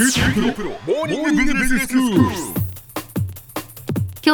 今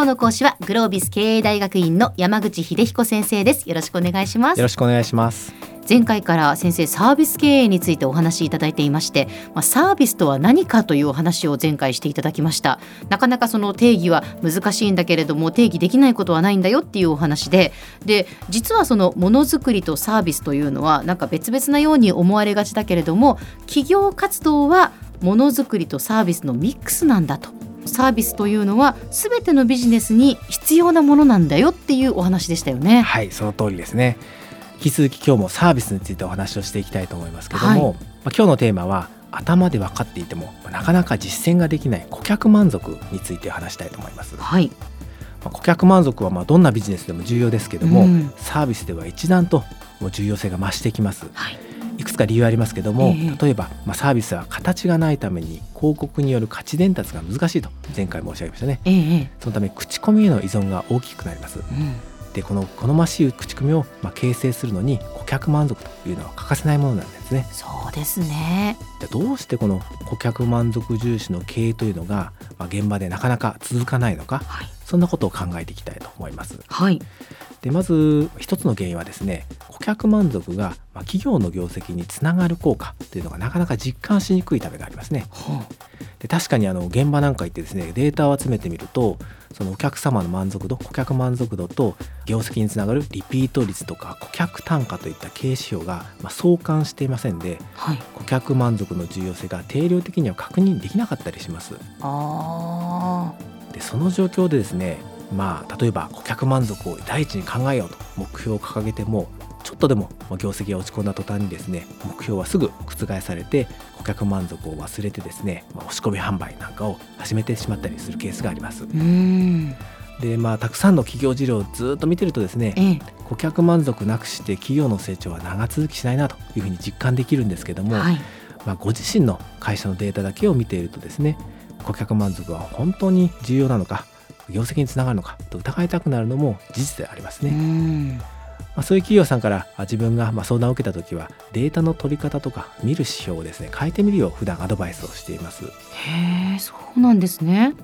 日の講師はグロービス経営大学院の山口秀彦先生です。よろしくお願いします。よろしくお願いします。前回から先生サービス経営についてお話しいただいていまして、まあ、サービスとは何かというお話を前回していただきました。なかなかその定義は難しいんだけれども定義できないことはないんだよっていうお話でで実はそのものづくりとサービスというのはなんか別々なように思われがちだけれども企業活動はものづくりとサービスのミックスなんだと。サービスというのは全てのビジネスに必要なものなんだよっていうお話でしたよね。はいその通りですね。引き続き今日もサービスについてお話をしていきたいと思いますけども、はい。まあ、今日のテーマは頭で分かっていてもまあなかなか実践ができない顧客満足について話したいと思います、まはい、あ、顧客満足はまあどんなビジネスでも重要ですけども、うん。サービスでは一段ともう重要性が増してきます。はい、いくつか理由ありますけども、ええ。例えば、まあ、サービスは形がないために広告による価値伝達が難しいと前回申し上げましたね。そのため口コミへの依存が大きくなります。うん。でこの好ましい口コミをまあ形成するのに顧客満足というのは欠かせないものなんですね。そうですね。じゃあどうしてこの顧客満足重視の経営というのが、まあ、現場でなかなか続かないのかはい、そんなことを考えていきたいと思います。はい、でまず一つの原因はですね顧客満足がまあ企業の業績につながる効果というのがなかなか実感しにくいためがありますね。ほうで確かにあの現場なんか行ってですねデータを集めてみるとそのお客様の満足度顧客満足度と業績につながるリピート率とか顧客単価といった経営指標がまあ相関していませんではい、顧客満足の重要性が定量的には確認できなかったりします。あでその状況でですねまあ例えば顧客満足を第一に考えようと目標を掲げてもちょっとでもまあ業績が落ち込んだ途端にですね目標はすぐ覆されて顧客満足を忘れてですね、まあ、押し込み販売なんかを始めてしまったりするケースがあります。でまあたくさんの企業事例をずっと見てるとですねええ、顧客満足なくして企業の成長は長続きしないなというふうに実感できるんですけども、はい、まあ、ご自身の会社のデータだけを見ているとですね顧客満足は本当に重要なのか業績につながるのかと疑いたくなるのも事実でありますね、ん、まあ、そういう企業さんからあ自分がまあ相談を受けた時はデータの取り方とか見る指標をですね変えてみるよう普段アドバイスをしています。へえ、そうなんですね。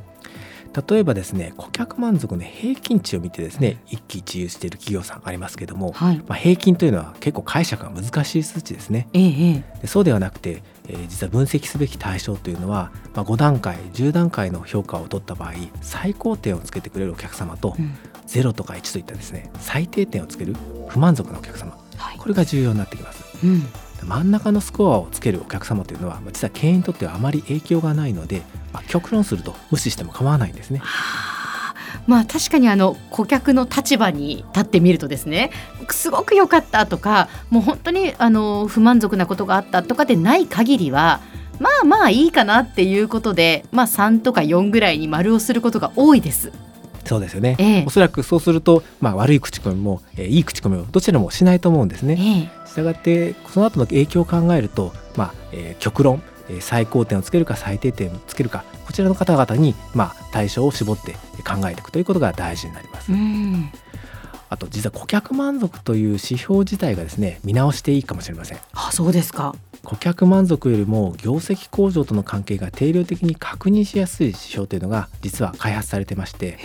例えばですね顧客満足の平均値を見てですね一喜一憂している企業さんありますけども、はい、まあ、平均というのは結構解釈が難しい数値ですね。ええ、ええ、でそうではなくて、えー実は分析すべき対象というのは、まあ、5段階10段階の評価を取った場合最高点をつけてくれるお客様とうん、0とか1といったですね最低点をつける不満足なお客様。はい、これが重要になってきます。うん、で真ん中のスコアをつけるお客様というのはまあ実は経営にとってはあまり影響がないので、まあ、極論すると無視しても構わないんですね。はあまあ確かにあの顧客の立場に立ってみるとですねすごく良かったとかもう本当にあの不満足なことがあったとかでない限りはまあまあいいかなっていうことで、まあ、3とか4ぐらいに丸をすることが多いです。そうですよね、ええおそらくそうすると、まあ、悪い口コミも、えーいい口コミもどちらもしないと思うんですねええしたがってその後の影響を考えると、まあえー極論、えー最高点をつけるか最低点をつけるかこちらの方々に、まあ、対象を絞って考えていくということが大事になります。うんあと実は顧客満足という指標自体がですね見直していいかもしれません。あそうですか。顧客満足よりも業績向上との関係が定量的に確認しやすい指標というのが実は開発されてまして。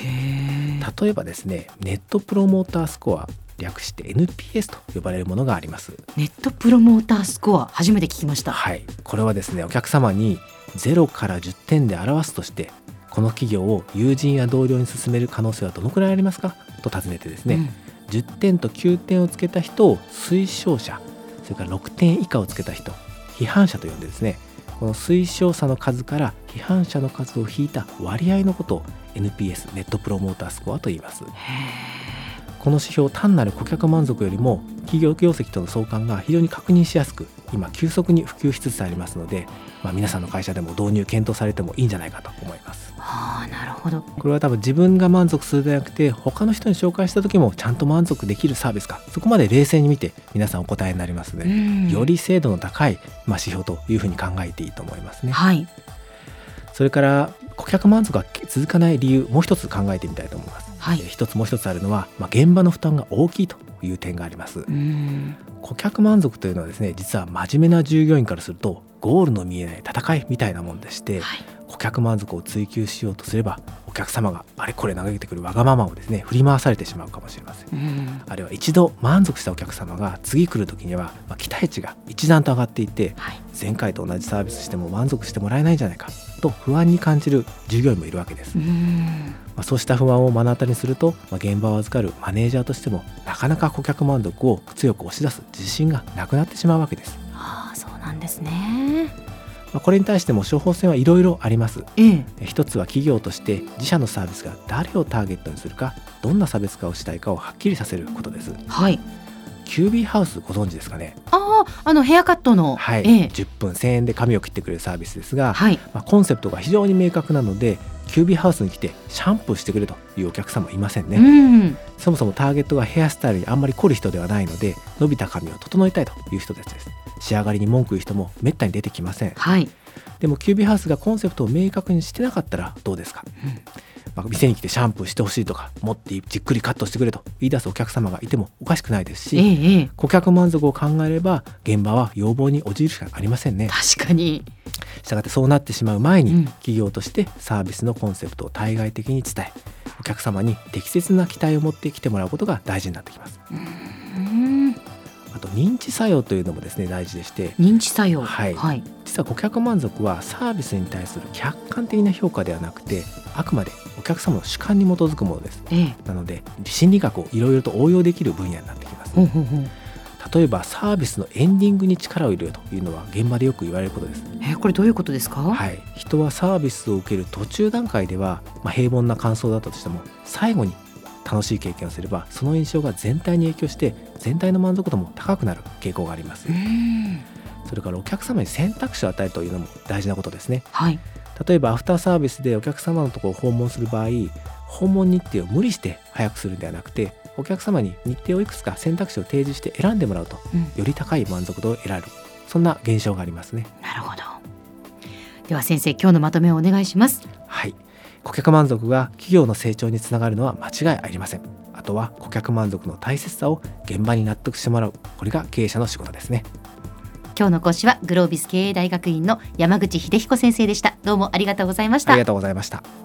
例えばですねネットプロモータースコア略して NPS と呼ばれるものがあります。ネットプロモータースコア初めて聞きました。はい、これはですねお客様に0から10点で表すとしてこの企業を友人や同僚に勧める可能性はどのくらいありますか？と尋ねてですね、10点と9点をつけた人を推奨者それから6点以下をつけた人批判者と呼んでですねこの推奨者の数から批判者の数を引いた割合のことを NPS ネットプロモータースコアと言います。この指標単なる顧客満足よりも企業業績との相関が非常に確認しやすく今急速に普及しつつありますので、まあ、皆さんの会社でも導入検討されてもいいんじゃないかと思いますはあなるほど。これは多分自分が満足するではなくて他の人に紹介した時もちゃんと満足できるサービスか。そこまで冷静に見て皆さんお答えになりますので、うん。より精度の高い、まあ、指標というふうに考えていいと思いますね。はい。それから顧客満足が続かない理由もう一つ考えてみたいと思います、はい。えー一つもう一つあるのは、まあ、現場の負担が大きいという点があります。うん。顧客満足というのはですね実は真面目な従業員からするとゴールの見えない戦いみたいなもんでして、はい顧客満足を追求しようとすればお客様があれこれ投げてくるわがままをですね振り回されてしまうかもしれません。うん。あるいは一度満足したお客様が次来る時には、まあ期待値が一段と上がっていてはい。前回と同じサービスしても満足してもらえないんじゃないかと不安に感じる従業員もいるわけです、うまんあ、そうした不安を目の当たりにすると、まあ、現場を預かるマネージャーとしてもなかなか顧客満足を強く押し出す自信がなくなってしまうわけです、ああそうなんですねまあ、これに対しても処方箋はいろいろあります。ええ。え一つは企業として自社のサービスが誰をターゲットにするかどんな差別化をしたいかをはっきりさせることです。はい。キュービーハウスご存知ですかね？あああのヘアカットの。はい、ええ。10分1000円で髪を切ってくれるサービスですが、はい。まあ、コンセプトが非常に明確なのでキュービーハウスに来てシャンプーしてくれというお客様いませんね、うん。そもそもターゲットがヘアスタイルにあんまり凝る人ではないので伸びた髪を整えたいという人たちです仕上がりに文句言う人もめったに出てきません。はい。でもキュービーハウスがコンセプトを明確にしてなかったらどうですか、うんまあ、店に来てシャンプーしてほしいとかもっとじっくりカットしてくれと言い出すお客様がいてもおかしくないですし、ええええ。顧客満足を考えれば現場は要望に応じるしかありませんね。確かに。したがってそうなってしまう前に、うん。企業としてサービスのコンセプトを対外的に伝えお客様に適切な期待を持ってきてもらうことが大事になってきます。うん。あと認知作用というのもですね大事でして。認知作用。はい。はい。実は顧客満足はサービスに対する客観的な評価ではなくてあくまでお客様の主観に基づくものです。ええ。なので心理学をいろいろと応用できる分野になってきます。ほうほうほう例えばサービスのエンディングに力を入れるというのは現場でよく言われることです。えこれどういうことですか？はい、人はサービスを受ける途中段階では、まあ、平凡な感想だったとしても最後に楽しい経験をすればその印象が全体に影響して全体の満足度も高くなる傾向があります。うんそれからお客様に選択肢を与えるというのも大事なことですね。はい。例えばアフターサービスでお客様のところを訪問する場合訪問日程を無理して早くするんではなくてお客様に日程をいくつか選択肢を提示して選んでもらうとうん。より高い満足度を得られる。そんな現象がありますね。なるほど。では先生今日のまとめをお願いします。はい顧客満足が企業の成長につながるのは間違いありません。あとは顧客満足の大切さを現場に納得してもらうこれが経営者の仕事ですね。今日の講師はグロービス経営大学院の山口秀彦先生でした。どうもありがとうございました。ありがとうございました